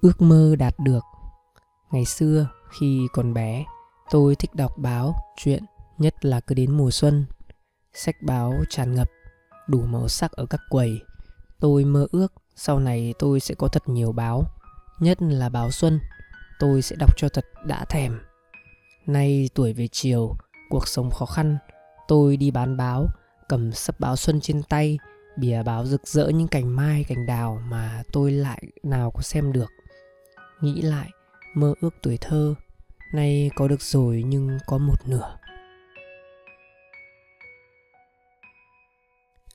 ước mơ đạt được. Ngày xưa, khi còn bé, tôi thích đọc báo, truyện, nhất là cứ đến mùa xuân. Sách báo tràn ngập, đủ màu sắc ở các quầy. Tôi mơ ước sau này tôi sẽ có thật nhiều báo, nhất là báo xuân. Tôi sẽ đọc cho thật đã thèm. Nay tuổi về chiều, cuộc sống khó khăn, tôi đi bán báo, cầm sấp báo xuân trên tay, bìa báo rực rỡ những cành mai, cành đào mà tôi lại nào có xem được nghĩ lại, mơ ước tuổi thơ, nay có được rồi nhưng có một nửa.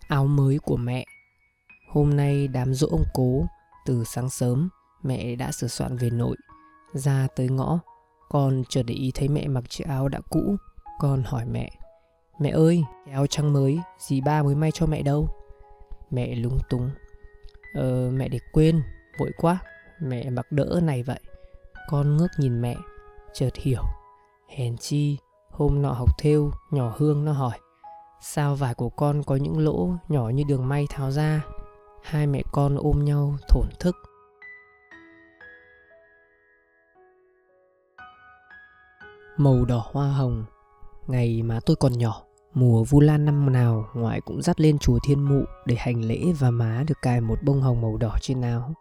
Áo mới của mẹ. Hôm nay đám dỗ ông cố, từ sáng sớm, mẹ đã sửa soạn về nội, ra tới ngõ. Con chợt để ý thấy mẹ mặc chiếc áo đã cũ, con hỏi mẹ mẹ ơi, cái áo trắng mới, dì ba mới may cho mẹ đâu? Mẹ lúng túng ờ mẹ để quên, vội quá mẹ mặc đỡ này vậy. Con ngước nhìn mẹ, chợt hiểu. Hèn chi, hôm nọ học thêu, nhỏ hương nó hỏi, sao vải của con có những lỗ nhỏ như đường may tháo ra? Hai mẹ con ôm nhau thổn thức. Màu đỏ hoa hồng, ngày mà tôi còn nhỏ, mùa vu lan năm nào ngoại cũng dắt lên chùa thiên mụ để hành lễ và má được cài một bông hồng màu đỏ trên áo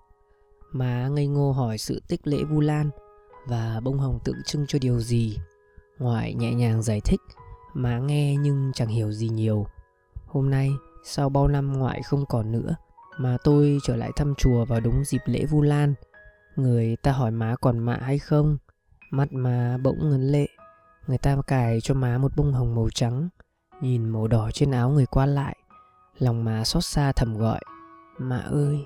má ngây ngô hỏi sự tích lễ vu lan và bông hồng tượng trưng cho điều gì. Ngoại nhẹ nhàng giải thích má nghe nhưng chẳng hiểu gì nhiều. Hôm nay, sau bao năm ngoại không còn nữa, mà tôi trở lại thăm chùa vào đúng dịp lễ vu lan. Người ta hỏi má còn mạ hay không? Mắt má bỗng ngấn lệ. Người ta cài cho má một bông hồng màu trắng, nhìn màu đỏ trên áo người qua lại. Lòng má xót xa thầm gọi, mạ ơi